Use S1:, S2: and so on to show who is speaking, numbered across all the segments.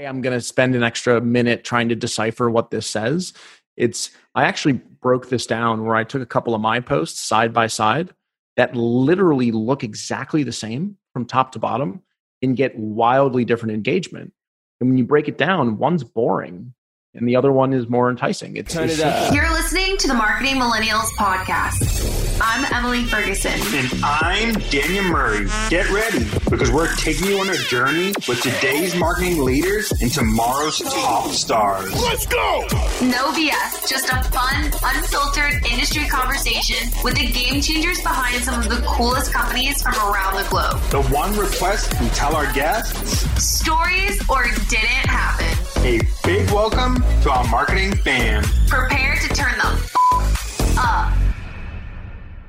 S1: hey, I'm going to spend an extra minute trying to decipher what this says. It's, I actually broke this down where I took a couple of my posts side by side that literally look exactly the same from top to bottom and get wildly different engagement. And when you break it down, one's boring and the other one is more enticing. It's,
S2: Turn
S1: it's
S2: up.
S3: You're listening to the Marketing Millennials Podcast. I'm Emily Ferguson.
S4: And I'm Daniel Murray. Get ready because we're taking you on a journey with today's marketing leaders and tomorrow's top stars.
S5: Let's go!
S3: No BS, just a fun, unfiltered industry conversation with the game changers behind some of the coolest companies from around the globe.
S4: The one request we tell our guests
S3: Stories or didn't happen.
S4: a big welcome to our marketing fam.
S3: Prepare to turn the f- up.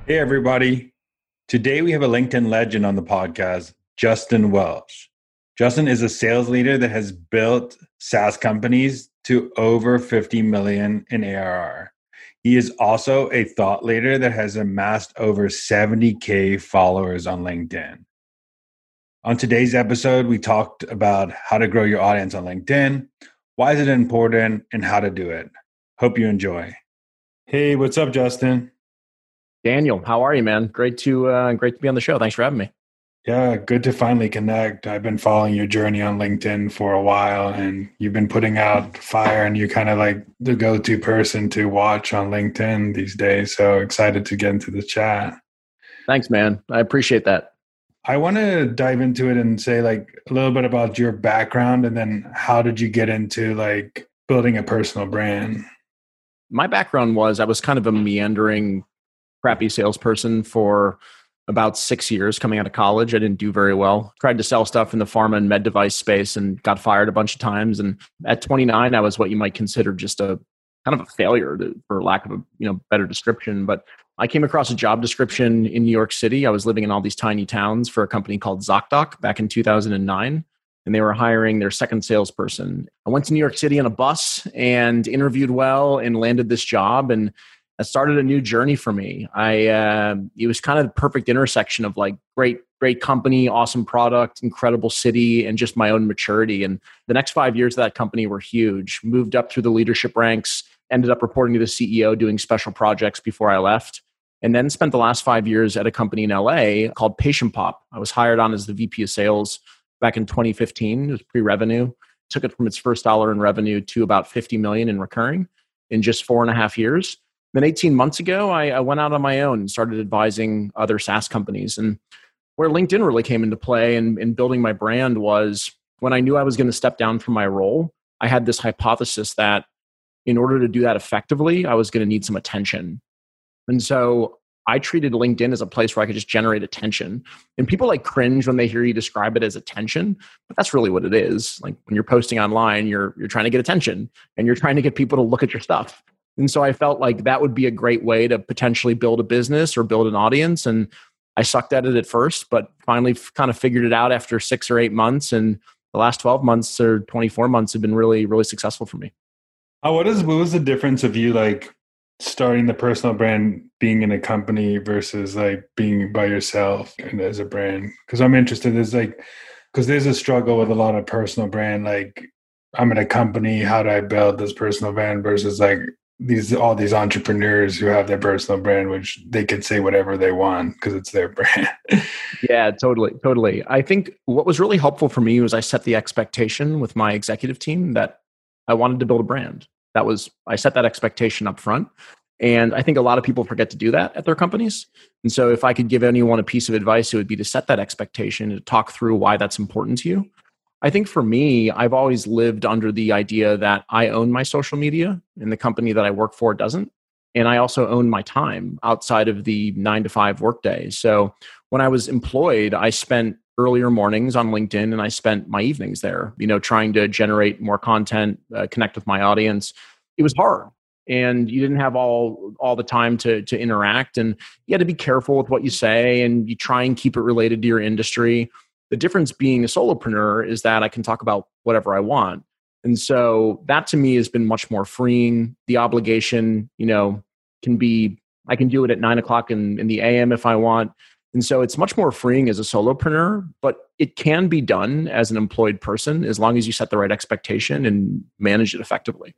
S6: Hey, everybody. Today we have a LinkedIn legend on the podcast, Justin Welsh. Justin is a sales leader that has built SaaS companies to over 50 million in ARR. He is also a thought leader that has amassed over 70K followers on LinkedIn. On today's episode, we talked about how to grow your audience on LinkedIn, why is it important, and how to do it. Hope you enjoy. Hey, what's up, Justin?
S1: Daniel, how are you, man? Great to uh, great to be on the show. Thanks for having me.
S6: Yeah, good to finally connect. I've been following your journey on LinkedIn for a while and you've been putting out fire and you're kind of like the go-to person to watch on LinkedIn these days. So excited to get into the chat.
S1: Thanks, man. I appreciate that.
S6: I want to dive into it and say like a little bit about your background and then how did you get into like building a personal brand?
S1: My background was I was kind of a meandering, crappy salesperson for about six years coming out of college. I didn't do very well. Tried to sell stuff in the pharma and med device space and got fired a bunch of times. And at 29, I was what you might consider just a kind of a failure, to, for lack of a you know better description. But I came across a job description in New York City. I was living in all these tiny towns for a company called ZocDoc back in 2009 and they were hiring their second salesperson. I went to New York City on a bus and interviewed well and landed this job and that started a new journey for me. I uh, it was kind of the perfect intersection of like great great company, awesome product, incredible city, and just my own maturity. And the next five years of that company were huge. Moved up through the leadership ranks, ended up reporting to the CEO, doing special projects before I left. And then spent the last five years at a company in LA called Patient Pop. I was hired on as the VP of sales back in 2015. It was pre-revenue. Took it from its first dollar in revenue to about 50 million in recurring in just four and a half years. Then 18 months ago, I, I went out on my own and started advising other SaaS companies. And where LinkedIn really came into play and in, in building my brand was when I knew I was going to step down from my role. I had this hypothesis that in order to do that effectively, I was going to need some attention. And so I treated LinkedIn as a place where I could just generate attention. And people like cringe when they hear you describe it as attention, but that's really what it is. Like when you're posting online, you're you're trying to get attention and you're trying to get people to look at your stuff. And so I felt like that would be a great way to potentially build a business or build an audience and I sucked at it at first, but finally kind of figured it out after 6 or 8 months and the last 12 months or 24 months have been really really successful for me.
S6: Uh, what is what was the difference of you like starting the personal brand being in a company versus like being by yourself and as a brand because i'm interested there's like because there's a struggle with a lot of personal brand like i'm in a company how do i build this personal brand versus like these all these entrepreneurs who have their personal brand which they can say whatever they want because it's their brand.
S1: Yeah totally totally. I think what was really helpful for me was i set the expectation with my executive team that i wanted to build a brand. That was i set that expectation up front and i think a lot of people forget to do that at their companies. And so if i could give anyone a piece of advice it would be to set that expectation and to talk through why that's important to you i think for me i've always lived under the idea that i own my social media and the company that i work for doesn't. And i also own my time outside of the nine to five workday so when i was employed i spent earlier mornings on linkedin and i spent my evenings there you know trying to generate more content uh, connect with my audience. It was hard. And you didn't have all all the time to to interact. And you had to be careful with what you say and you try and keep it related to your industry the difference being a solopreneur is that i can talk about whatever i want. And so that to me has been much more freeing. The obligation you know can be i can do it at nine o'clock in, in the am if i want. And so it's much more freeing as a solopreneur, but it can be done as an employed person as long as you set the right expectation and manage it effectively.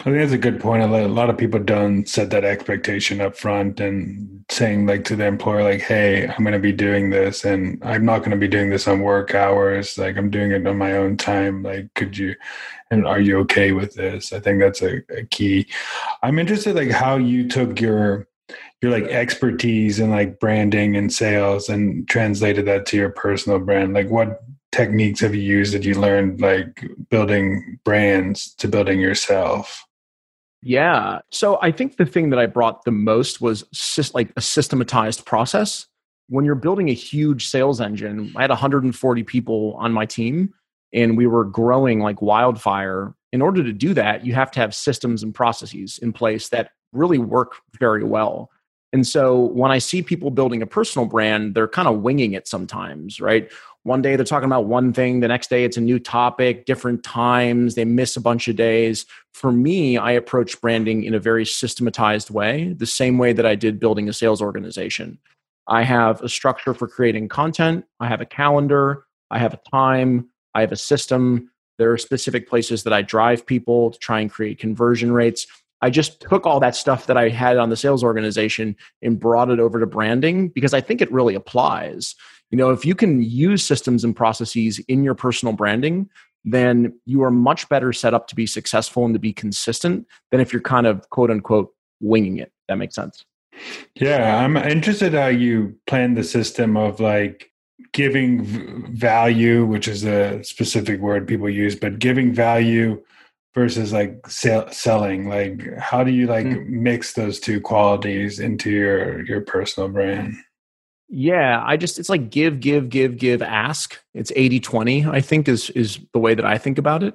S6: I think that's a good point. A lot of people don't set that expectation up front and saying like to the employer, like, hey, I'm going to be doing this and I'm not going to be doing this on work hours. Like I'm doing it on my own time. Like, could you, and are you okay with this? I think that's a, a key. I'm interested like how you took your, your like expertise in like branding and sales and translated that to your personal brand. Like what techniques have you used that you learned like building brands to building yourself?
S1: Yeah. So I think the thing that I brought the most was like a systematized process. When you're building a huge sales engine, I had 140 people on my team and we were growing like wildfire. In order to do that, you have to have systems and processes in place that really work very well. And so when I see people building a personal brand, they're kind of winging it sometimes, right? One day they're talking about one thing, the next day it's a new topic, different times, they miss a bunch of days. For me, I approach branding in a very systematized way, the same way that I did building a sales organization. I have a structure for creating content, I have a calendar, I have a time, I have a system. There are specific places that I drive people to try and create conversion rates. I just took all that stuff that I had on the sales organization and brought it over to branding because I think it really applies. You know, if you can use systems and processes in your personal branding, then you are much better set up to be successful and to be consistent than if you're kind of quote unquote winging it. That makes sense.
S6: Yeah, I'm interested how you plan the system of like giving value, which is a specific word people use, but giving value versus like sell, selling like how do you like mm-hmm. mix those two qualities into your your personal brand?
S1: Yeah i just it's like give give give give ask. It's 80 20 i think is is the way that i think about it.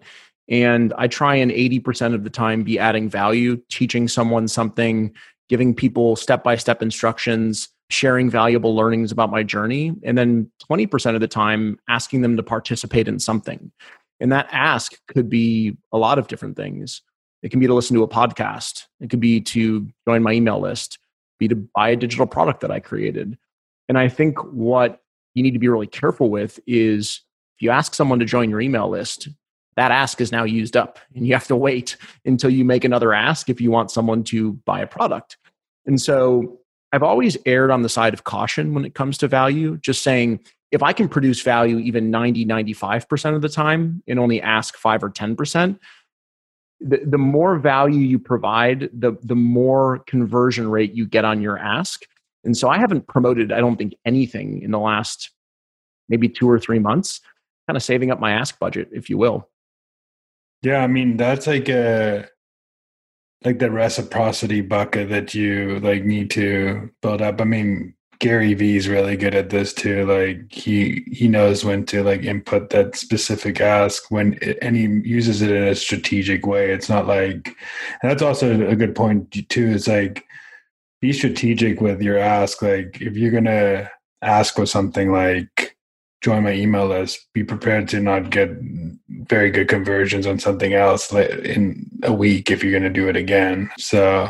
S1: And i try and 80% of the time be adding value teaching someone something giving people step by step instructions sharing valuable learnings about my journey and then 20% of the time asking them to participate in something and that ask could be a lot of different things. It can be to listen to a podcast. It could be to join my email list, be to buy a digital product that I created. And I think what you need to be really careful with is if you ask someone to join your email list, that ask is now used up and you have to wait until you make another ask if you want someone to buy a product. And so I've always erred on the side of caution when it comes to value, just saying, if I can produce value even 90, 95% of the time and only ask 5 or 10%, the, the more value you provide, the, the more conversion rate you get on your ask. And so I haven't promoted, I don't think, anything in the last maybe two or three months, kind of saving up my ask budget, if you will.
S6: Yeah, I mean, that's like a like the reciprocity bucket that you like need to build up. I mean, Gary Vee is really good at this too. Like he he knows when to like input that specific ask when it, and he uses it in a strategic way. It's not like and that's also a good point too. Is like be strategic with your ask. Like if you're gonna ask for something like join my email list, be prepared to not get very good conversions on something else in a week if you're gonna do it again. So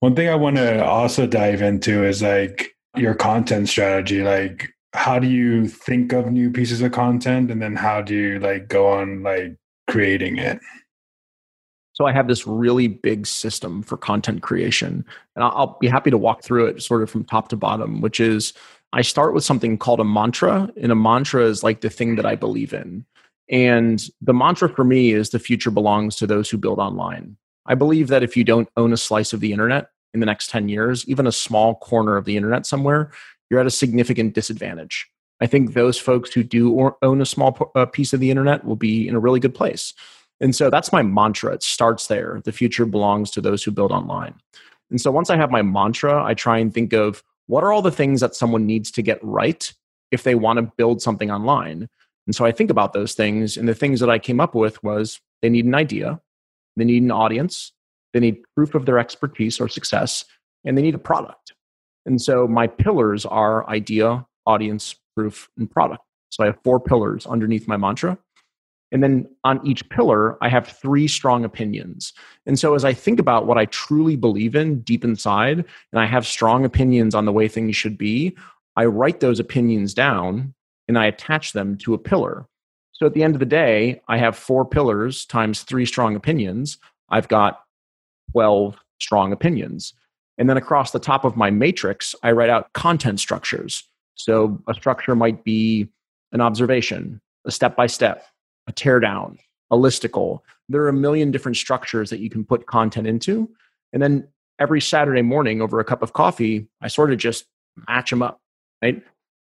S6: one thing I want to also dive into is like your content strategy like how do you think of new pieces of content and then how do you like go on like creating it?
S1: So i have this really big system for content creation and i'll be happy to walk through it sort of from top to bottom which is i start with something called a mantra and a mantra is like the thing that i believe in. And the mantra for me is the future belongs to those who build online. I believe that if you don't own a slice of the internet in the next 10 years, even a small corner of the internet somewhere, you're at a significant disadvantage. I think those folks who do own a small uh, piece of the internet will be in a really good place. And so that's my mantra. It starts there. The future belongs to those who build online. And so once I have my mantra, I try and think of what are all the things that someone needs to get right if they want to build something online. And so I think about those things. And the things that I came up with was they need an idea, they need an audience, they need proof of their expertise or success, and they need a product. And so my pillars are idea, audience, proof, and product. So I have four pillars underneath my mantra. And then on each pillar, I have three strong opinions. And so as I think about what I truly believe in deep inside, and I have strong opinions on the way things should be, I write those opinions down and I attach them to a pillar. So at the end of the day, I have four pillars times three strong opinions. I've got 12 strong opinions. And then across the top of my matrix, I write out content structures. So a structure might be an observation, a step by step, a teardown, a listicle. There are a million different structures that you can put content into. And then every Saturday morning over a cup of coffee, I sort of just match them up, right?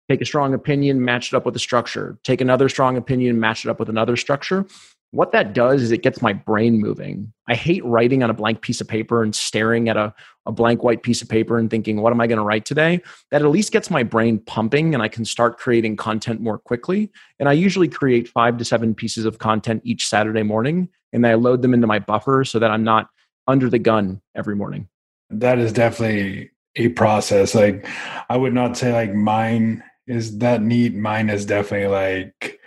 S1: Take a strong opinion, match it up with a structure. Take another strong opinion, match it up with another structure what that does is it gets my brain moving. I hate writing on a blank piece of paper and staring at a, a blank white piece of paper and thinking, what am I going to write today? That at least gets my brain pumping and I can start creating content more quickly. And I usually create five to seven pieces of content each Saturday morning and I load them into my buffer so that I'm not under the gun every morning.
S6: That is definitely a process. Like, I would not say like mine is that neat. Mine is definitely like,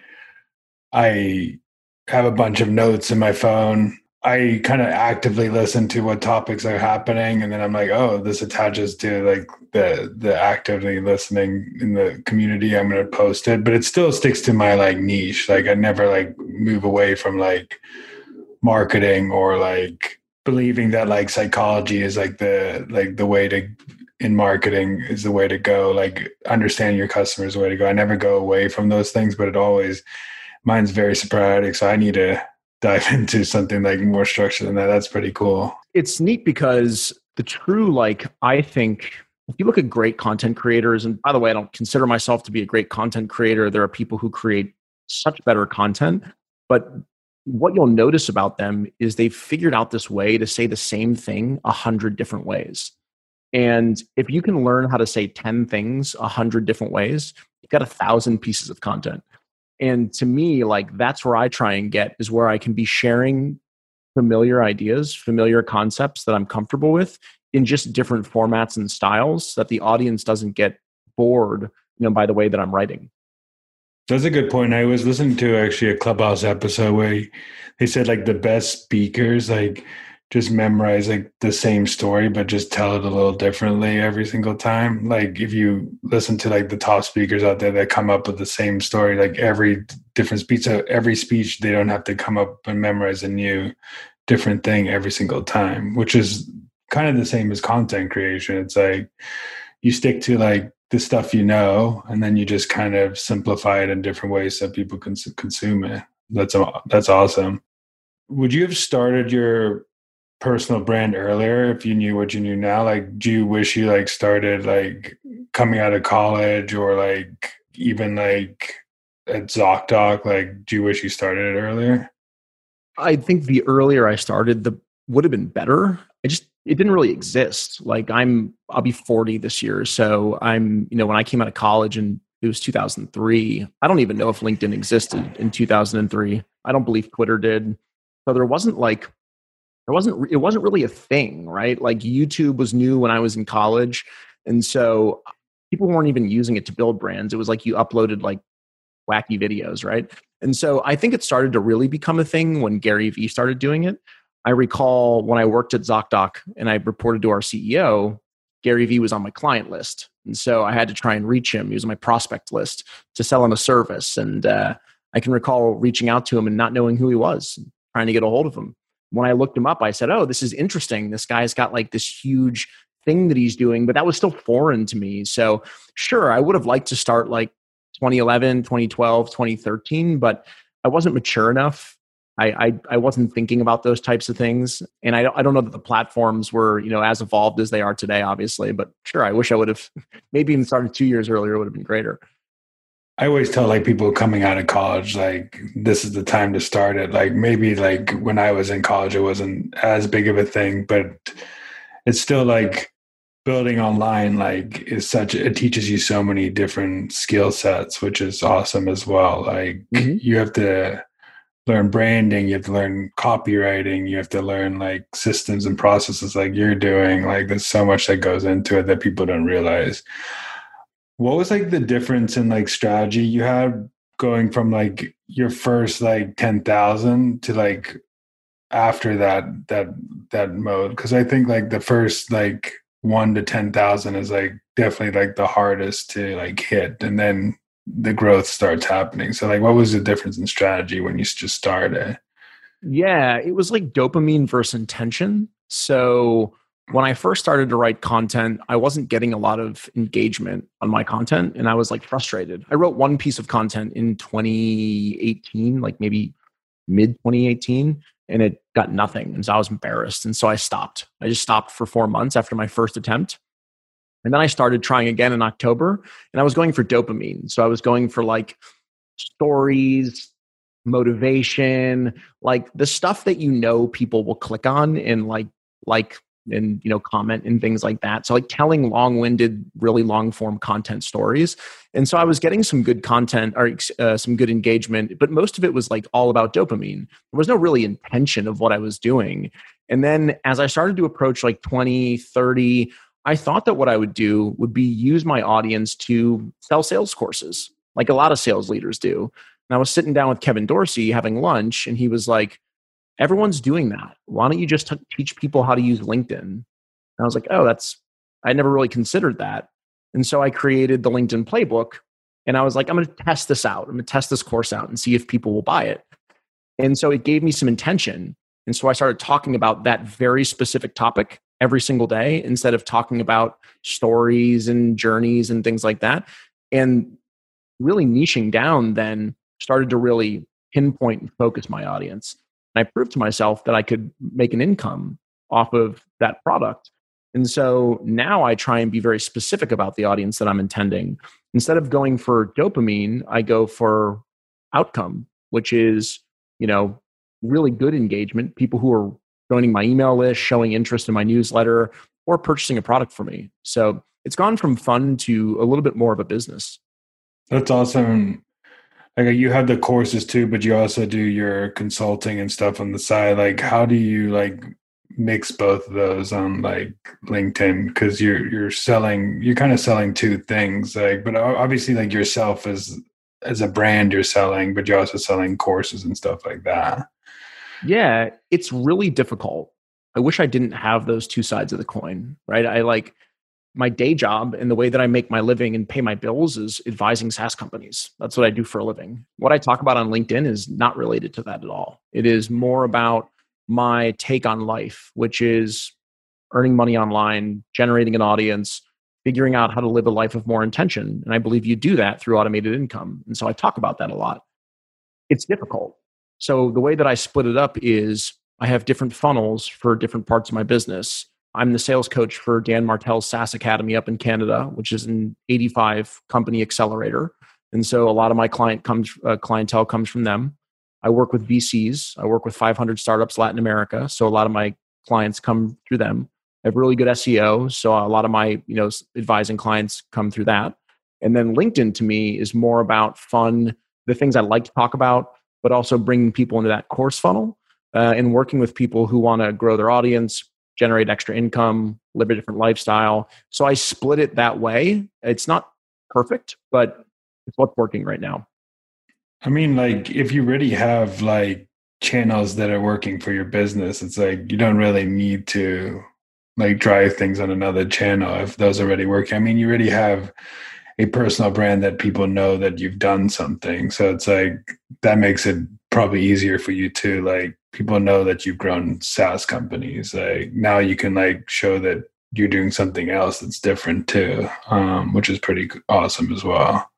S6: I have a bunch of notes in my phone. I kind of actively listen to what topics are happening, and then I'm like, oh, this attaches to like the the actively listening in the community. I'm going to post it, but it still sticks to my like niche. Like I never like move away from like marketing or like believing that like psychology is like the like the way to in marketing is the way to go. Like understanding your customers the way to go. I never go away from those things, but it always mine's very sporadic, so I need to dive into something like more structured than that. That's pretty cool.
S1: It's neat because the true, like, I think if you look at great content creators, and by the way, I don't consider myself to be a great content creator. There are people who create such better content, but what you'll notice about them is they've figured out this way to say the same thing a hundred different ways. And if you can learn how to say 10 things a hundred different ways, you've got a thousand pieces of content and to me like that's where i try and get is where i can be sharing familiar ideas familiar concepts that i'm comfortable with in just different formats and styles so that the audience doesn't get bored you know by the way that i'm writing.
S6: That's a good point. I was listening to actually a clubhouse episode where they said like the best speakers like just memorize like the same story but just tell it a little differently every single time. Like if you listen to like the top speakers out there that come up with the same story like every different speech so every speech they don't have to come up and memorize a new different thing every single time which is kind of the same as content creation. It's like you stick to like the stuff you know and then you just kind of simplify it in different ways so people can consume it. That's that's awesome. Would you have started your personal brand earlier if you knew what you knew now like do you wish you like started like coming out of college or like even like at ZocDoc? Like do you wish you started it earlier?
S1: I think the earlier i started the would have been better. I just it didn't really exist. Like i'm i'll be 40 this year so i'm you know when i came out of college and it was 2003 i don't even know if linkedin existed in 2003 i don't believe twitter did. So there wasn't like it wasn't it wasn't really a thing right? Like youtube was new when i was in college and so people weren't even using it to build brands. It was like you uploaded like wacky videos right? And so i think it started to really become a thing when gary vee started doing it. I recall when i worked at zocdoc and i reported to our ceo gary vee was on my client list and so i had to try and reach him. He was on my prospect list to sell him a service and uh, i can recall reaching out to him and not knowing who he was trying to get a hold of him when I looked him up, I said, "Oh, this is interesting. This guy's got like this huge thing that he's doing," but that was still foreign to me. So, sure, I would have liked to start like 2011, 2012, 2013, but I wasn't mature enough. I, I, I wasn't thinking about those types of things, and I don't, I don't know that the platforms were you know as evolved as they are today, obviously. But sure, I wish I would have maybe even started two years earlier. Would have been greater.
S6: I always tell like people coming out of college, like this is the time to start it. Like maybe like when I was in college, it wasn't as big of a thing, but it's still like building online. Like is such it teaches you so many different skill sets, which is awesome as well. Like mm-hmm. you have to learn branding, you have to learn copywriting, you have to learn like systems and processes, like you're doing. Like there's so much that goes into it that people don't realize what was like the difference in like strategy you had going from like your first like 10,000 to like after that that that mode because i think like the first like one to ten thousand is like definitely like the hardest to like hit, and then the growth starts happening. So like, what was the difference in strategy when you just started?
S1: Yeah, it was like dopamine versus intention. So when I first started to write content, I wasn't getting a lot of engagement on my content and I was like frustrated. I wrote one piece of content in 2018, like maybe mid 2018, and it got nothing. And so I was embarrassed. And so I stopped. I just stopped for four months after my first attempt. And then I started trying again in October and I was going for dopamine. So I was going for like stories, motivation, like the stuff that you know people will click on and like like and you know comment and things like that. So like telling long-winded really long form content stories. And so i was getting some good content or uh, some good engagement but most of it was like all about dopamine. There was no really intention of what i was doing. And then as i started to approach like 20 30 i thought that what i would do would be use my audience to sell sales courses like a lot of sales leaders do. And i was sitting down with kevin dorsey having lunch and he was like everyone's doing that. Why don't you just t- teach people how to use LinkedIn? And I was like, oh, that's, I never really considered that. And so I created the LinkedIn playbook and I was like, I'm going to test this out. I'm going to test this course out and see if people will buy it. And so it gave me some intention. And so I started talking about that very specific topic every single day instead of talking about stories and journeys and things like that. And really niching down then started to really pinpoint and focus my audience. I proved to myself that I could make an income off of that product. And so now I try and be very specific about the audience that I'm intending. Instead of going for dopamine, I go for outcome, which is, you know, really good engagement, people who are joining my email list, showing interest in my newsletter, or purchasing a product for me. So it's gone from fun to a little bit more of a business.
S6: That's awesome like you have the courses too but you also do your consulting and stuff on the side. Like how do you like mix both of those on like linkedin? Because you're you're selling you're kind of selling two things like but obviously like yourself as as a brand you're selling but you're also selling courses and stuff like that.
S1: Yeah it's really difficult. I wish i didn't have those two sides of the coin right? I like my day job and the way that I make my living and pay my bills is advising SaaS companies. That's what I do for a living. What I talk about on LinkedIn is not related to that at all. It is more about my take on life, which is earning money online, generating an audience, figuring out how to live a life of more intention. And I believe you do that through automated income. And so I talk about that a lot. It's difficult. So the way that I split it up is I have different funnels for different parts of my business I'm the sales coach for Dan Martell's SaaS Academy up in Canada, which is an 85 company accelerator. And so a lot of my client comes uh, clientele comes from them. I work with VCs. I work with 500 startups Latin America, so a lot of my clients come through them. I have really good SEO, so a lot of my you know advising clients come through that. And then LinkedIn to me is more about fun, the things I like to talk about, but also bringing people into that course funnel uh, and working with people who want to grow their audience, generate extra income, live a different lifestyle. So I split it that way. It's not perfect, but it's what's working right now.
S6: I mean, like if you already have like channels that are working for your business, it's like you don't really need to like drive things on another channel if those already working. I mean, you already have a personal brand that people know that you've done something. So it's like that makes it probably easier for you to like people know that you've grown SaaS companies. Like now you can like show that you're doing something else that's different too, um, which is pretty awesome as well.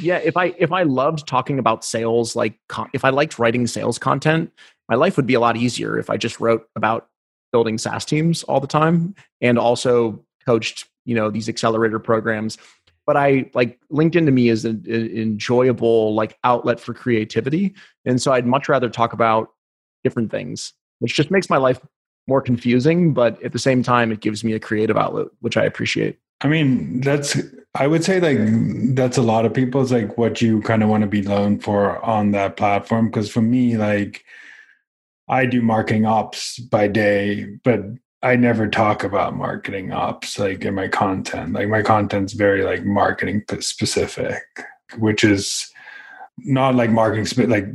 S1: Yeah, if I if I loved talking about sales, like if I liked writing sales content, my life would be a lot easier if I just wrote about building SaaS teams all the time and also coached, you know, these accelerator programs. But I like LinkedIn to me is an, an enjoyable like outlet for creativity, and so I'd much rather talk about different things, which just makes my life more confusing. But at the same time, it gives me a creative outlet, which I appreciate.
S6: I mean, that's, I would say like that's a lot of people's like what you kind of want to be known for on that platform. Cause for me, like, I do marketing ops by day, but I never talk about marketing ops like in my content. Like my content's very like marketing specific, which is not like marketing like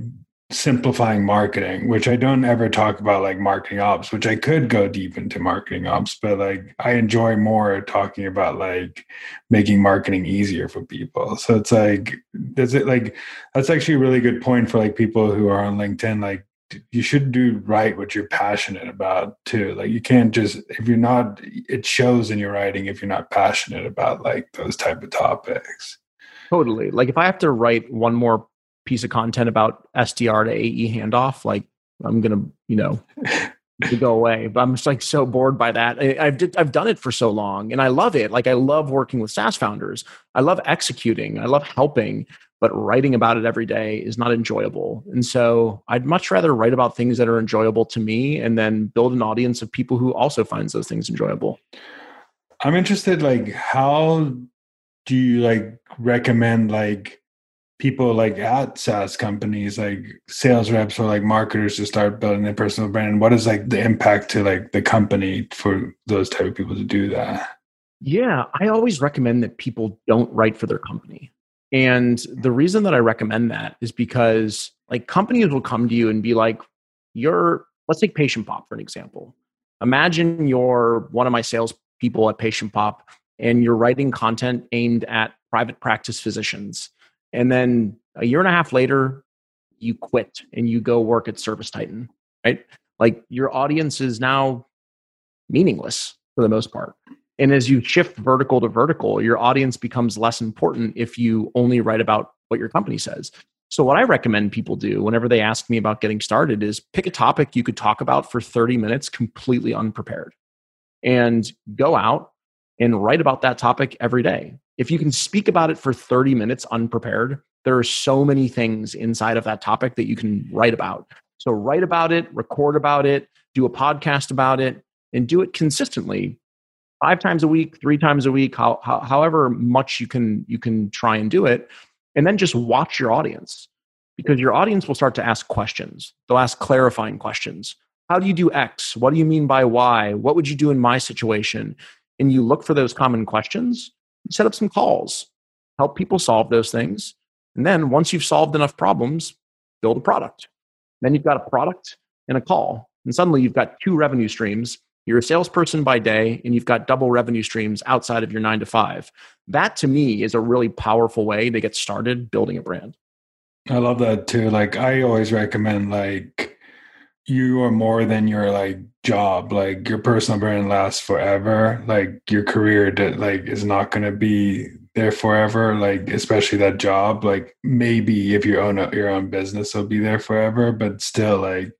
S6: simplifying marketing, which I don't ever talk about like marketing ops, which I could go deep into marketing ops, but like I enjoy more talking about like making marketing easier for people. So it's like, does it like, that's actually a really good point for like people who are on LinkedIn. Like, you should do right what you're passionate about too. Like, you can't just, if you're not, it shows in your writing if you're not passionate about like those type of topics.
S1: Totally. Like, if I have to write one more piece of content about SDR to AE handoff, like I'm gonna, you know, to go away. But I'm just like so bored by that. I, have did, I've done it for so long, and I love it. Like I love working with SaaS founders. I love executing. I love helping. But writing about it every day is not enjoyable. And so I'd much rather write about things that are enjoyable to me and then build an audience of people who also finds those things enjoyable.
S6: I'm interested, like, how do you like recommend like people like at SaaS companies, like sales reps or like marketers to start building their personal brand? And what is like the impact to like the company for those type of people to do that?
S1: Yeah, I always recommend that people don't write for their company. And the reason that I recommend that is because like companies will come to you and be like, you're, let's take Patient Pop for an example. Imagine you're one of my sales people at Patient Pop and you're writing content aimed at private practice physicians. And then a year and a half later you quit and you go work at service titan right? Like your audience is now meaningless for the most part and as you shift vertical to vertical your audience becomes less important if you only write about what your company says. So what i recommend people do whenever they ask me about getting started is pick a topic you could talk about for 30 minutes completely unprepared. And go out and write about that topic every day. If you can speak about it for 30 minutes unprepared, there are so many things inside of that topic that you can write about. So write about it, record about it, do a podcast about it, and do it consistently five times a week, three times a week, how, how, however much you can you can try and do it, and then just watch your audience because your audience will start to ask questions. They'll ask clarifying questions. How do you do X? What do you mean by Y? What would you do in my situation? And you look for those common questions set up some calls, help people solve those things. And then once you've solved enough problems, build a product. Then you've got a product and a call. And suddenly you've got two revenue streams. You're a salesperson by day, and you've got double revenue streams outside of your nine to five. That to me is a really powerful way to get started building a brand.
S6: I love that too. Like I always recommend like you are more than your like job like your personal brand lasts forever like your career that like is not going to be there forever like especially that job like maybe if you own a, your own business it'll be there forever but still like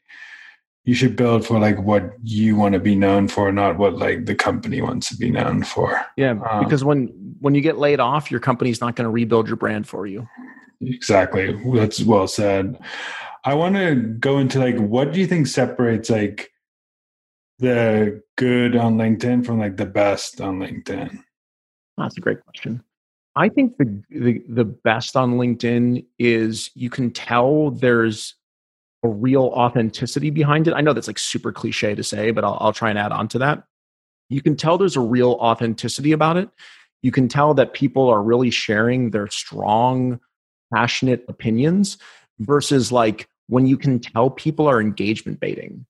S6: you should build for like what you want to be known for not what like the company wants to be known for
S1: yeah um, because when when you get laid off your company's not going to rebuild your brand for you
S6: exactly that's well said I want to go into like what do you think separates like the good on LinkedIn from like the best on LinkedIn?
S1: That's a great question. I think the, the the best on LinkedIn is you can tell there's a real authenticity behind it. I know that's like super cliche to say, but I'll, I'll try and add on to that. You can tell there's a real authenticity about it. You can tell that people are really sharing their strong, passionate opinions versus like when you can tell people are engagement baiting.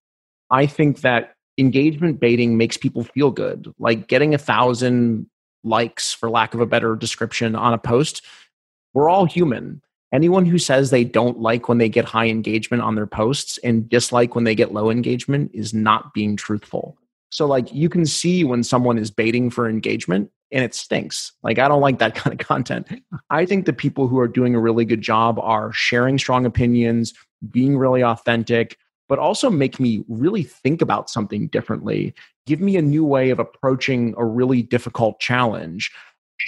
S1: I think that engagement baiting makes people feel good. Like getting a thousand likes, for lack of a better description, on a post. We're all human. Anyone who says they don't like when they get high engagement on their posts and dislike when they get low engagement is not being truthful. So, like, you can see when someone is baiting for engagement and it stinks. Like, I don't like that kind of content. I think the people who are doing a really good job are sharing strong opinions, being really authentic, but also make me really think about something differently. Give me a new way of approaching a really difficult challenge.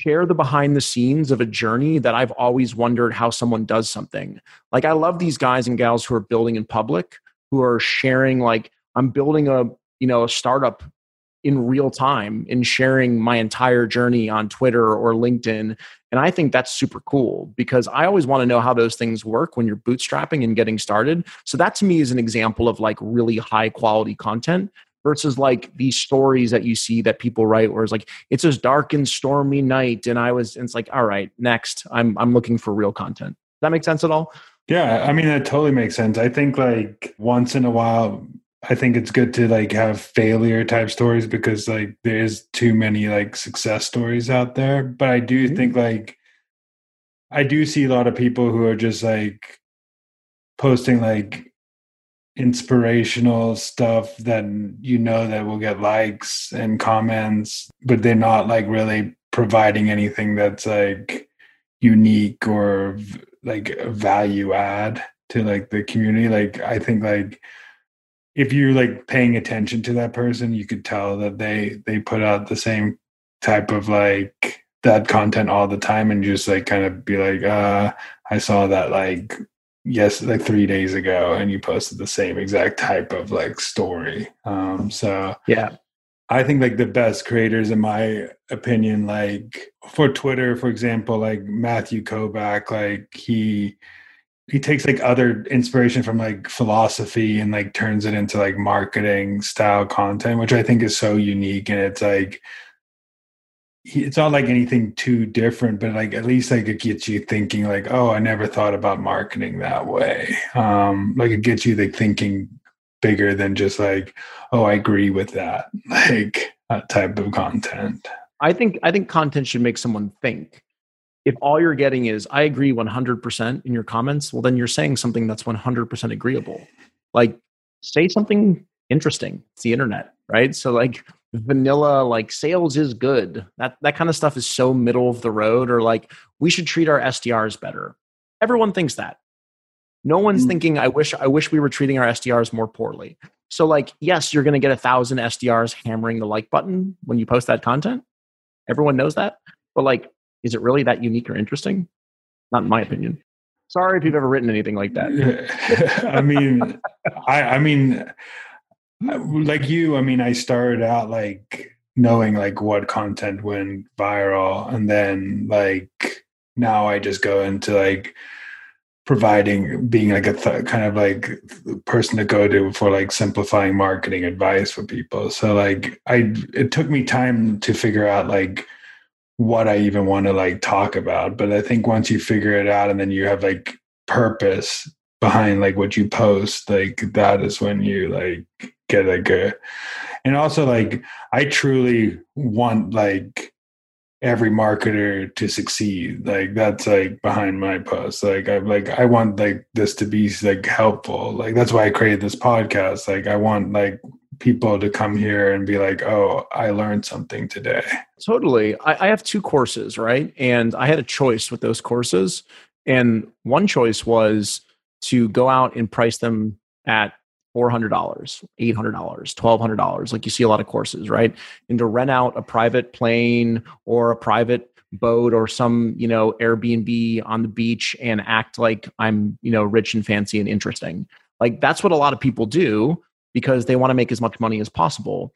S1: Share the behind the scenes of a journey that I've always wondered how someone does something. Like, I love these guys and gals who are building in public, who are sharing, like, I'm building a you know a startup in real time and sharing my entire journey on Twitter or LinkedIn. And I think that's super cool because I always want to know how those things work when you're bootstrapping and getting started. So that to me is an example of like really high quality content versus like these stories that you see that people write where it's like it's this dark and stormy night and I was and it's like all right next I'm I'm looking for real content. Does that make sense at all?
S6: Yeah, I mean that totally makes sense. I think like once in a while I think it's good to like have failure type stories because like there is too many like success stories out there. But I do mm-hmm. think like I do see a lot of people who are just like posting like inspirational stuff that you know that will get likes and comments, but they're not like really providing anything that's like unique or like value add to like the community. Like I think like if you're like paying attention to that person, you could tell that they they put out the same type of like that content all the time and just like kind of be like, uh, I saw that like yes, like three days ago, and you posted the same exact type of like story. Um, so
S1: yeah,
S6: I think like the best creators, in my opinion, like for Twitter, for example, like Matthew Kobach, like he he takes like other inspiration from like philosophy and like turns it into like marketing style content, which I think is so unique. And it's like it's not like anything too different, but like at least like it gets you thinking like, oh, I never thought about marketing that way. Um, like it gets you like thinking bigger than just like, oh, I agree with that, like that type of content.
S1: I think I think content should make someone think. If all you're getting is I agree 100% in your comments, well then you're saying something that's 100% agreeable. Like say something interesting. It's the internet, right? So like vanilla like sales is good. That that kind of stuff is so middle of the road or like we should treat our SDRs better. Everyone thinks that. No one's mm. thinking I wish I wish we were treating our SDRs more poorly. So like yes, you're going to get a thousand SDRs hammering the like button when you post that content. Everyone knows that. But like is it really that unique or interesting? Not in my opinion. Sorry if you've ever written anything like that.
S6: I mean, I, I mean, like you, I mean, I started out like knowing like what content went viral, and then like now I just go into like providing being like a th- kind of like person to go to for like simplifying marketing advice for people. So like i it took me time to figure out like what i even want to like talk about. But i think once you figure it out and then you have like purpose behind like what you post like that is when you like get like a and also like i truly want like every marketer to succeed. Like that's like behind my post. Like i like i want like this to be like helpful. Like that's why i created this podcast. Like i want like people to come here and be like oh i learned something today.
S1: Totally. I, I have two courses right? And i had a choice with those courses. And one choice was to go out and price them at $400, $800, $1,200, like you see a lot of courses, right? And to rent out a private plane or a private boat or some, you know, Airbnb on the beach and act like I'm, you know, rich and fancy and interesting. Like that's what a lot of people do because they want to make as much money as possible.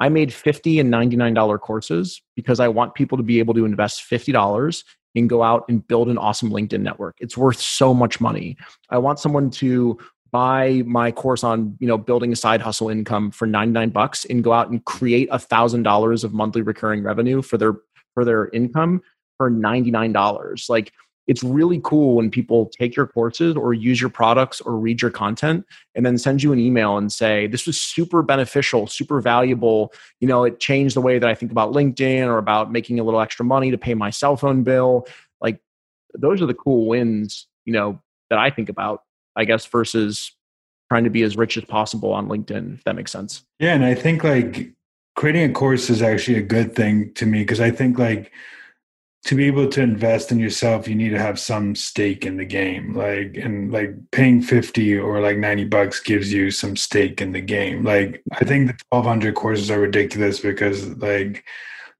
S1: I made 50 and $99 courses because I want people to be able to invest $50 and go out and build an awesome LinkedIn network. It's worth so much money. I want someone to buy my course on you know building a side hustle income for 99 bucks and go out and create a thousand dollars of monthly recurring revenue for their for their income for $99 like it's really cool when people take your courses or use your products or read your content and then send you an email and say this was super beneficial super valuable. You know it changed the way that i think about linkedin or about making a little extra money to pay my cell phone bill. Like those are the cool wins you know that i think about I guess, versus trying to be as rich as possible on LinkedIn, if that makes sense.
S6: Yeah. And I think like creating a course is actually a good thing to me because I think like to be able to invest in yourself, you need to have some stake in the game. Like, and like paying 50 or like 90 bucks gives you some stake in the game. Like, I think the 1200 courses are ridiculous because, like,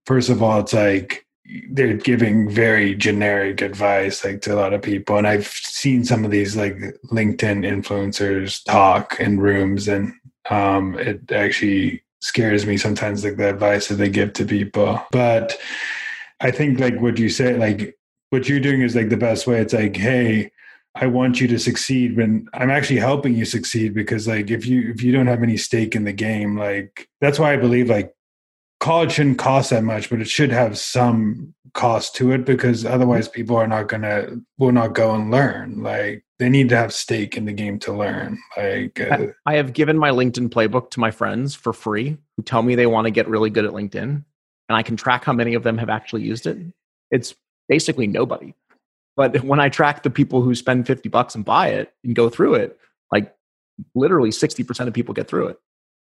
S6: first of all, it's like, they're giving very generic advice like to a lot of people. And i've seen some of these like linkedin influencers talk in rooms and um it actually scares me sometimes like the advice that they give to people. But i think like what you say like what you're doing is like the best way. It's like hey i want you to succeed when i'm actually helping you succeed because like if you if you don't have any stake in the game like that's why i believe like college shouldn't cost that much, but it should have some cost to it because otherwise people are not gonna will not go and learn. Like they need to have stake in the game to learn. Like uh,
S1: I have given my LinkedIn playbook to my friends for free who tell me they want to get really good at LinkedIn, and I can track how many of them have actually used it. It's basically nobody. But when I track the people who spend 50 bucks and buy it and go through it, like literally 60% of people get through it.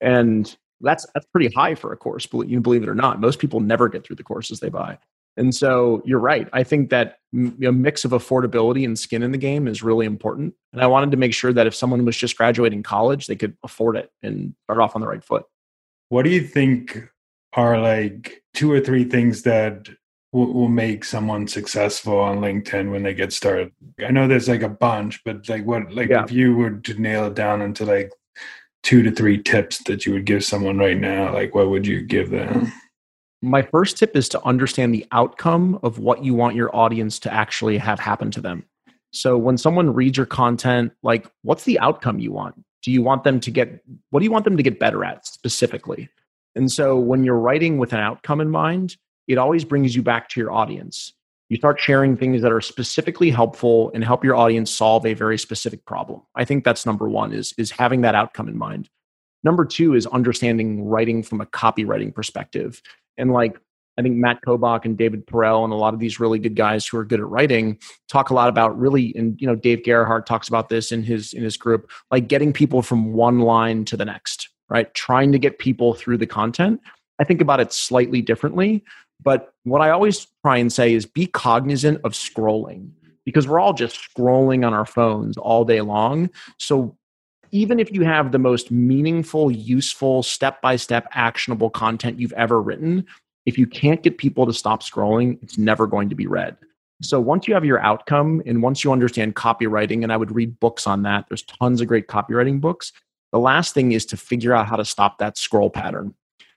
S1: And that's that's pretty high for a course, you believe it or not. Most people never get through the courses they buy. And so you're right. I think that a mix of affordability and skin in the game is really important. And I wanted to make sure that if someone was just graduating college, they could afford it and start off on the right foot.
S6: What do you think are like two or three things that will, will make someone successful on LinkedIn when they get started? I know there's like a bunch, but like what, like yeah. if you were to nail it down into like two to three tips that you would give someone right now, like what would you give them?
S1: My first tip is to understand the outcome of what you want your audience to actually have happen to them. So when someone reads your content, like what's the outcome you want? Do you want them to get what do you want them to get better at specifically? And so when you're writing with an outcome in mind, it always brings you back to your audience. You start sharing things that are specifically helpful and help your audience solve a very specific problem. I think that's number 1 is is having that outcome in mind. Number 2 is understanding writing from a copywriting perspective and like I think Matt Kobach and David Perell and a lot of these really good guys who are good at writing talk a lot about really, and you know, Dave Gerhardt talks about this in his in his group, like getting people from one line to the next, right? Trying to get people through the content. I think about it slightly differently, but what I always try and say is be cognizant of scrolling because we're all just scrolling on our phones all day long. So even if you have the most meaningful, useful, step by step, actionable content you've ever written, if you can't get people to stop scrolling, it's never going to be read. So once you have your outcome and once you understand copywriting, and I would read books on that, there's tons of great copywriting books. The last thing is to figure out how to stop that scroll pattern.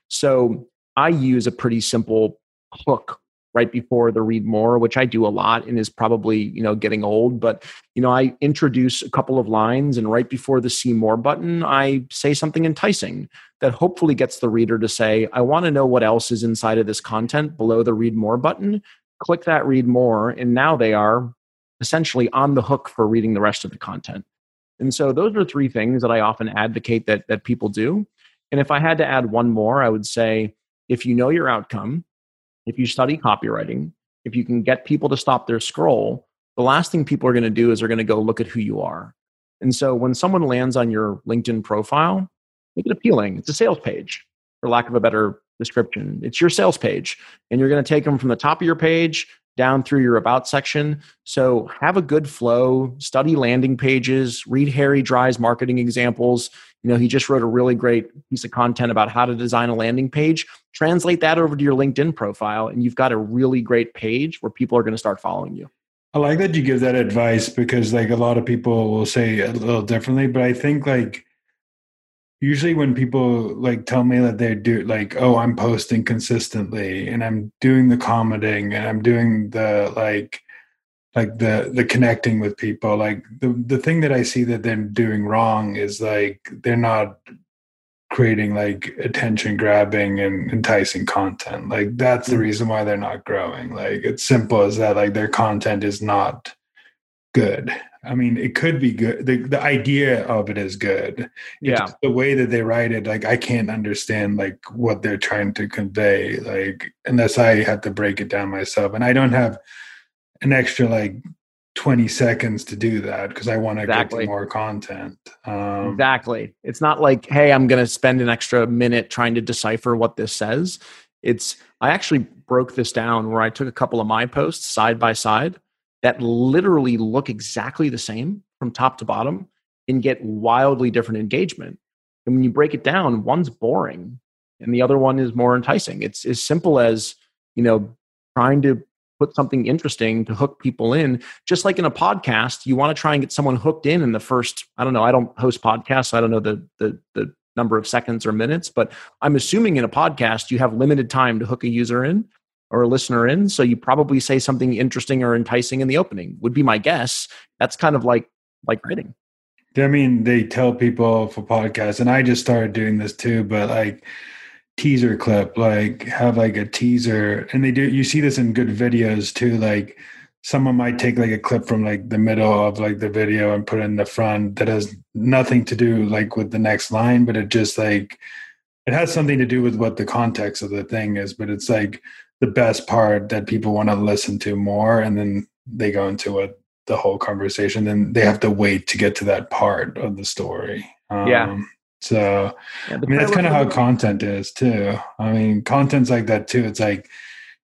S1: So I use a pretty simple hook right before the read more which i do a lot and is probably you know getting old but you know i introduce a couple of lines and right before the see more button i say something enticing that hopefully gets the reader to say i want to know what else is inside of this content below the read more button. Click that read more and now they are essentially on the hook for reading the rest of the content. And so those are three things that i often advocate that that people do. And if i had to add one more i would say if you know your outcome if you study copywriting, if you can get people to stop their scroll, the last thing people are going to do is they're going to go look at who you are. And so when someone lands on your LinkedIn profile, make it appealing. It's a sales page, for lack of a better description. It's your sales page. And you're going to take them from the top of your page down through your about section. So have a good flow, study landing pages, read Harry Dry's marketing examples. You know, he just wrote a really great piece of content about how to design a landing page. Translate that over to your LinkedIn profile, and you've got a really great page where people are going to start following you.
S6: I like that you give that advice because, like, a lot of people will say a little differently, but I think, like, usually when people like tell me that they do like oh i'm posting consistently and i'm doing the commenting and i'm doing the like like the the connecting with people like the the thing that i see that they're doing wrong is like they're not creating like attention grabbing and enticing content. Like that's the mm. reason why they're not growing. Like it's simple as that. Like their content is not good I mean, it could be good. The, the idea of it is good.
S1: Yeah.
S6: The way that they write it, like I can't understand like what they're trying to convey, like unless I have to break it down myself. And I don't have an extra like 20 seconds to do that because I want to exactly. get to more content.
S1: Um, exactly. It's not like, hey, I'm going to spend an extra minute trying to decipher what this says. It's, I actually broke this down where I took a couple of my posts side by side that literally look exactly the same from top to bottom and get wildly different engagement. And when you break it down, one's boring and the other one is more enticing. It's as simple as, you know, trying to put something interesting to hook people in. Just like in a podcast, you want to try and get someone hooked in in the first, I don't know, I don't host podcasts, so I don't know the the the number of seconds or minutes, but I'm assuming in a podcast you have limited time to hook a user in or a listener in. So you probably say something interesting or enticing in the opening, would be my guess. That's kind of like like writing.
S6: I mean, they tell people for podcasts, and I just started doing this too, but like teaser clip, like have like a teaser, and they do. You see this in good videos too, like someone might take like a clip from like the middle of like the video and put it in the front that has nothing to do like with the next line but it just like it has something to do with what the context of the thing is but it's like the best part that people want to listen to more and then they go into what the whole conversation then they have to wait to get to that part of the story um,
S1: Yeah.
S6: so
S1: Yeah,
S6: I mean, that's kind of how content is too. I mean, content's like that too. It's like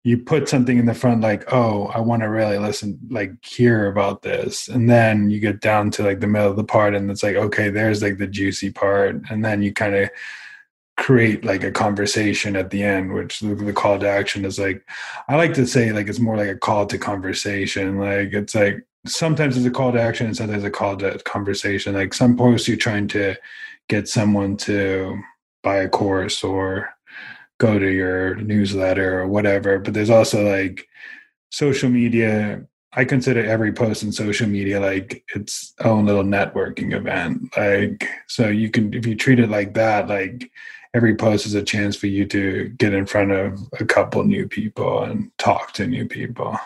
S6: you put something in the front, like, oh, I want to really listen, like, hear about this. And then you get down to like the middle of the part, and it's like, okay, there's like the juicy part. And then you kind of create like a conversation at the end, which the, the call to action is like, I like to say, like, it's more like a call to conversation. Like, it's like sometimes it's a call to action, and sometimes a call to conversation. Like, some posts you're trying to, get someone to buy a course or go to your newsletter or whatever. But there's also like social media. I consider every post in social media like its own little networking event. Like, so you can, if you treat it like that, like every post is a chance for you to get in front of a couple new people and talk to new people.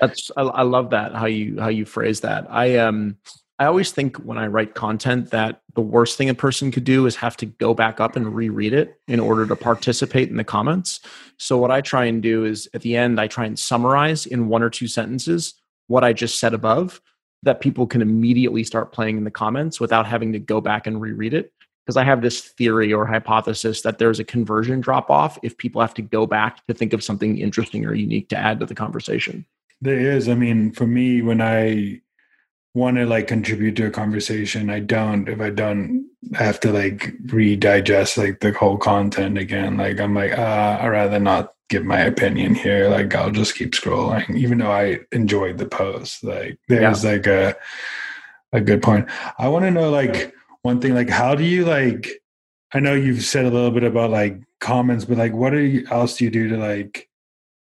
S1: That's I, I love that how you how you phrase that. I um I always think when I write content that the worst thing a person could do is have to go back up and reread it in order to participate in the comments. So, what I try and do is at the end, I try and summarize in one or two sentences what I just said above that people can immediately start playing in the comments without having to go back and reread it. Because I have this theory or hypothesis that there's a conversion drop off if people have to go back to think of something interesting or unique to add to the conversation.
S6: There is. I mean, for me, when I want to like contribute to a conversation i don't if i don't have to like redigest like the whole content again like i'm like uh i'd rather not give my opinion here like i'll just keep scrolling even though i enjoyed the post like there's yeah. like a a good point i want to know like one thing like how do you like i know you've said a little bit about like comments but like what you, else do you do to like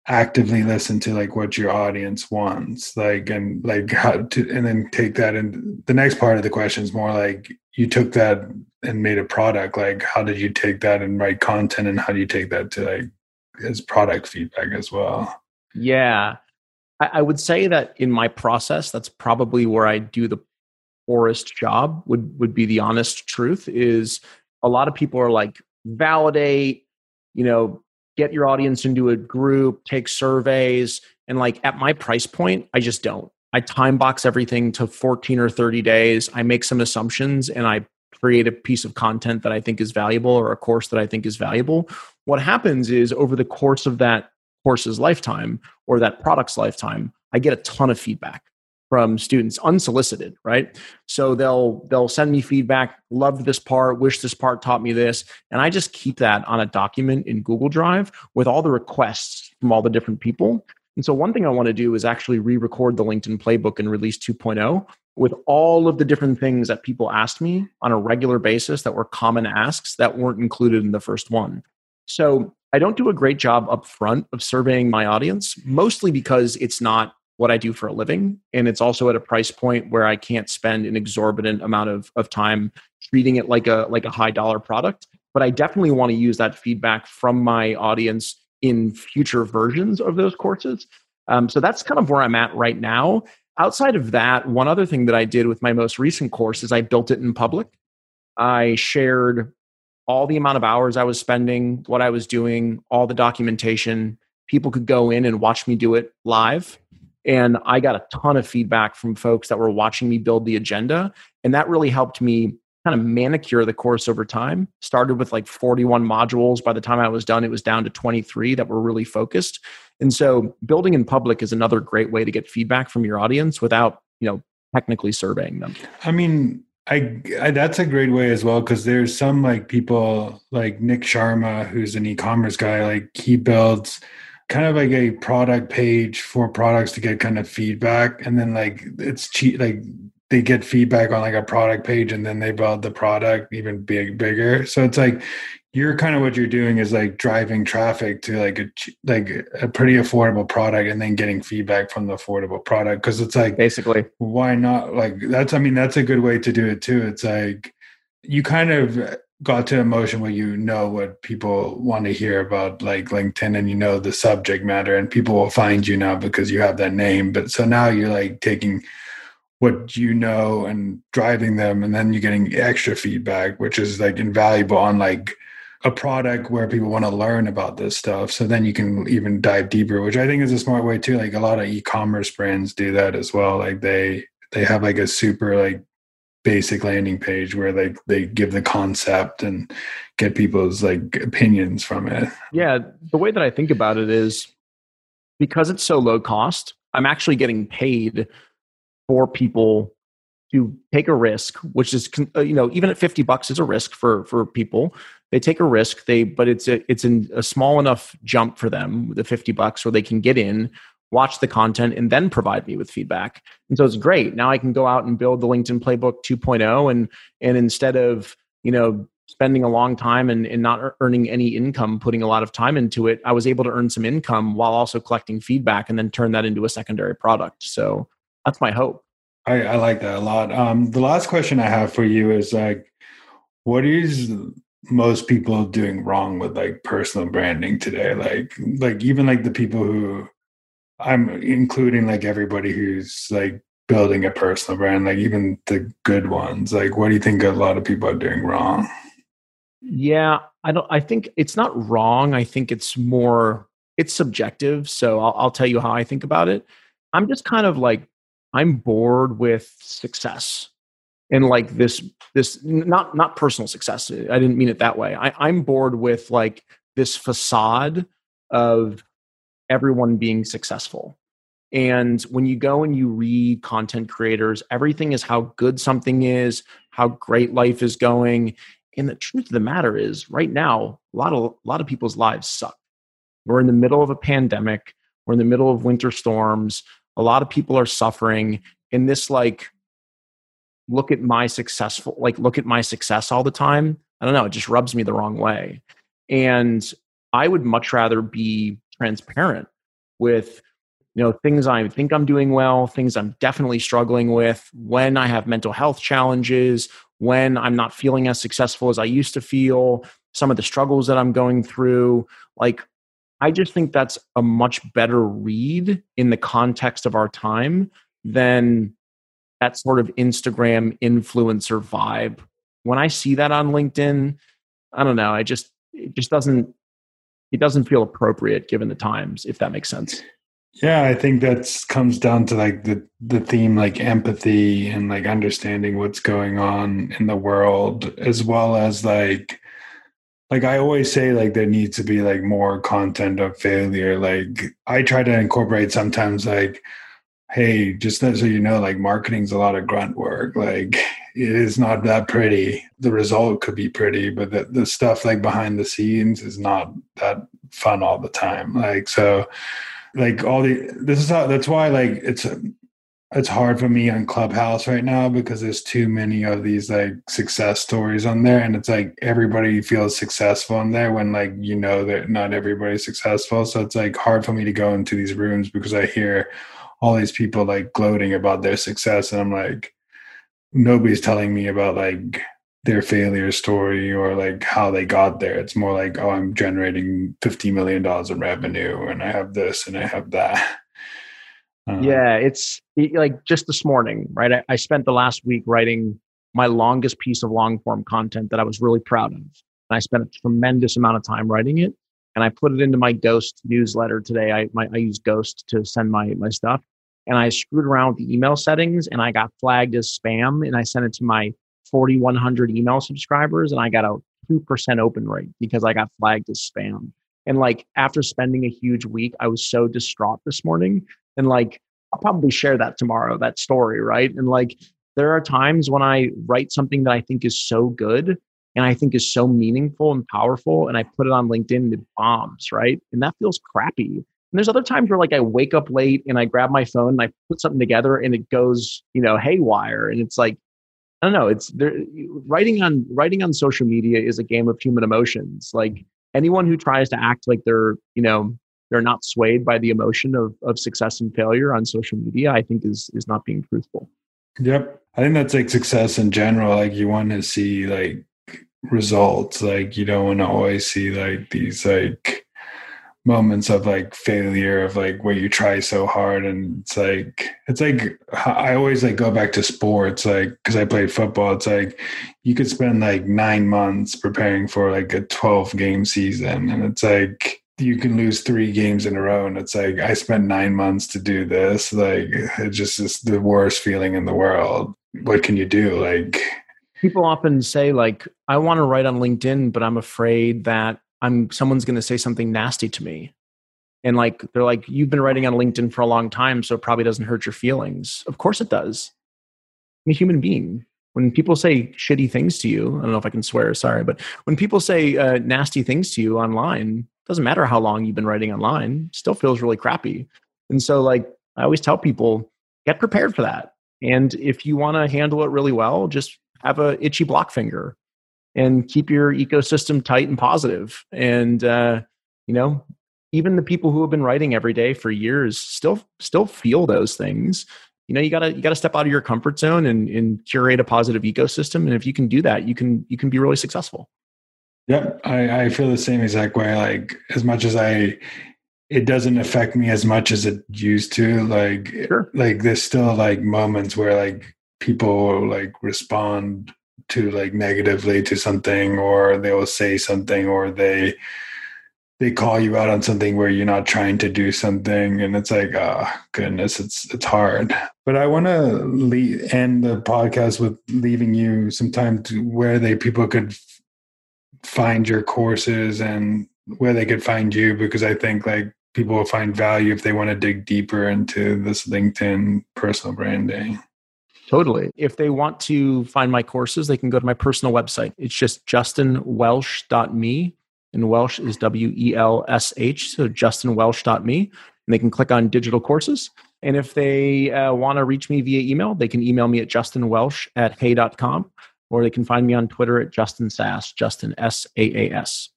S6: actively listen to like what your audience wants? Like and like how to and then take that and the next part of the question is more like you took that and made a product like how did you take that and write content and how do you take that to like as product feedback as well?
S1: Yeah. I, I would say that in my process that's probably where i do the poorest job would would be the honest truth is a lot of people are like validate you know get your audience into a group, take surveys. And like at my price point, I just don't. I time box everything to 14 or 30 days. I make some assumptions and I create a piece of content that I think is valuable or a course that I think is valuable. What happens is over the course of that course's lifetime or that product's lifetime, I get a ton of feedback from students unsolicited right? So they'll they'll send me feedback loved this part wish this part taught me this and i just keep that on a document in google drive with all the requests from all the different people. And so one thing i want to do is actually re-record the linkedin playbook and release 2.0 with all of the different things that people asked me on a regular basis that were common asks that weren't included in the first one. So i don't do a great job up front of surveying my audience mostly because it's not what I do for a living. And it's also at a price point where I can't spend an exorbitant amount of, of time treating it like a like a high dollar product. But I definitely want to use that feedback from my audience in future versions of those courses. Um, so that's kind of where I'm at right now. Outside of that, one other thing that I did with my most recent course is I built it in public. I shared all the amount of hours I was spending, what I was doing, all the documentation. People could go in and watch me do it live and I got a ton of feedback from folks that were watching me build the agenda. And that really helped me kind of manicure the course over time. Started with like 41 modules. By the time I was done, it was down to 23 that were really focused. And so building in public is another great way to get feedback from your audience without, you know, technically surveying them.
S6: I mean, I, I, that's a great way as well because there's some like people like Nick Sharma who's an e-commerce guy like he builds kind of like a product page for products to get kind of feedback. And then like it's cheap like they get feedback on like a product page and then they build the product even big bigger. So it's like you're kind of what you're doing is like driving traffic to like a like a pretty affordable product and then getting feedback from the affordable product. Because it's like
S1: basically.
S6: why not? Like that's i mean that's a good way to do it too. It's like you kind of got to a motion where you know what people want to hear about like linkedin and you know the subject matter and people will find you now because you have that name. But so now you're like taking what you know and driving them and then you're getting extra feedback which is like invaluable on like a product where people want to learn about this stuff. So then you can even dive deeper which i think is a smart way too. Like a lot of e-commerce brands do that as well. Like they they have like a super like basic landing page where like they give the concept and get people's like opinions from it
S1: yeah the way that i think about it is because it's so low cost i'm actually getting paid for people to take a risk, which is uh, you know even at fifty bucks is a risk for for people. They take a risk, they but it's a, it's in a small enough jump for them, the fifty bucks, where they can get in, watch the content, and then provide me with feedback. And so it's great. Now I can go out and build the LinkedIn Playbook 2.0, and and instead of you know spending a long time and, and not earning any income, putting a lot of time into it, I was able to earn some income while also collecting feedback and then turn that into a secondary product. So that's my hope.
S6: I, I like that a lot. Um, the last question I have for you is like, what is most people doing wrong with like personal branding today? Like, like even like the people who I'm including like everybody who's like building a personal brand, like even the good ones. Like, what do you think a lot of people are doing wrong?
S1: Yeah, I don't. I think it's not wrong. I think it's more. It's subjective. So I'll, I'll tell you how I think about it. I'm just kind of like I'm bored with success and like this this not not personal success. I didn't mean it that way. I, I'm bored with like this facade of everyone being successful. And when you go and you read content creators, everything is how good something is, how great life is going. And the truth of the matter is, right now, a lot of a lot of people's lives suck. We're in the middle of a pandemic. We're in the middle of winter storms a lot of people are suffering And this like look at my successful like look at my success all the time i don't know it just rubs me the wrong way and i would much rather be transparent with you know things i think i'm doing well things i'm definitely struggling with when i have mental health challenges when i'm not feeling as successful as i used to feel some of the struggles that i'm going through like I just think that's a much better read in the context of our time than that sort of Instagram influencer vibe. When I see that on LinkedIn, I don't know, I just it just doesn't it doesn't feel appropriate given the times if that makes sense.
S6: Yeah, I think that comes down to like the the theme like empathy and like understanding what's going on in the world as well as like like I always say, like there needs to be like more content of failure. Like I try to incorporate sometimes like, hey, just so you know, like marketing's a lot of grunt work. Like it is not that pretty. The result could be pretty, but the, the stuff like behind the scenes is not that fun all the time. Like so like all the this is how that's why like it's it's hard for me on Clubhouse right now because there's too many of these like success stories on there, and it's like everybody feels successful in there when like you know that not everybody's successful. So it's like hard for me to go into these rooms because I hear all these people like gloating about their success, and I'm like, nobody's telling me about like their failure story or like how they got there. It's more like, oh, I'm generating fifty million dollars in revenue, and I have this and I have that.
S1: Uh, yeah, it's like just this morning, right? I, I, spent the last week writing my longest piece of long form content that I was really proud of. And I spent a tremendous amount of time writing it. And I put it into my Ghost newsletter today. I, my, I use Ghost to send my, my stuff. And I screwed around with the email settings and I got flagged as spam. And I sent it to my 4,100 email subscribers and I got a 2% open rate because I got flagged as spam. And like after spending a huge week, I was so distraught this morning and like I'll probably share that tomorrow, that story, right? And like there are times when I write something that I think is so good and I think is so meaningful and powerful, and I put it on LinkedIn and it bombs, right? And that feels crappy. And there's other times where like I wake up late and I grab my phone and I put something together and it goes, you know, haywire. And it's like, I don't know, it's there writing on writing on social media is a game of human emotions. Like anyone who tries to act like they're, you know, they're not swayed by the emotion of, of success and failure on social media, I think is is not being truthful.
S6: Yep. I think that's like success in general. Like you want to see like results. Like you don't want to always see like these like moments of like failure of like where you try so hard and it's like it's like i always like go back to sports like because i played football. It's like you could spend like nine months preparing for like a 12 game season and it's like you can lose three games in a row and it's like i spent nine months to do this. Like it just is the worst feeling in the world. What can you do? Like
S1: people often say like i want to write on linkedin but i'm afraid that I'm someone's going to say something nasty to me. And like they're like, you've been writing on LinkedIn for a long time, so it probably doesn't hurt your feelings. Of course it does. I'm a human being. When people say shitty things to you, I don't know if I can swear, sorry, but when people say uh, nasty things to you online, doesn't matter how long you've been writing online, still feels really crappy. And so, like, I always tell people, get prepared for that. And if you want to handle it really well, just have a itchy block finger and keep your ecosystem tight and positive. And uh, you know, even the people who have been writing every day for years still still feel those things. You know, you gotta you gotta step out of your comfort zone and, and curate a positive ecosystem. And if you can do that, you can you can be really successful.
S6: Yep, I, I feel the same exact way. Like as much as I it doesn't affect me as much as it used to like sure. like there's still like moments where like people like respond to like negatively to something or they will say something or they they call you out on something where you're not trying to do something and it's like oh goodness it's it's hard. But i want to end the podcast with leaving you some time to where they people could find your courses and where they could find you because i think like people will find value if they want to dig deeper into this linkedin personal branding
S1: Totally. If they want to find my courses, they can go to my personal website. It's just justinwelsh.me, and Welsh is W E L S H. So justinwelsh.me, and they can click on digital courses. And if they uh, want to reach me via email, they can email me at justinwelsh at hey.com, or they can find me on Twitter at Justin Saas, Justin S A A S.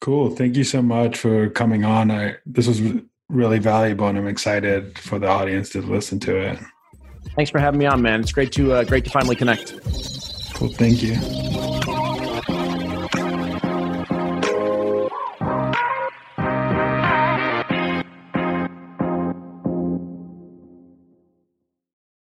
S6: Cool. Thank you so much for coming on. I, this was really valuable, and I'm excited for the audience to listen to it.
S1: Thanks for having me on, man. It's great to uh, great to finally connect.
S6: Cool. Thank you.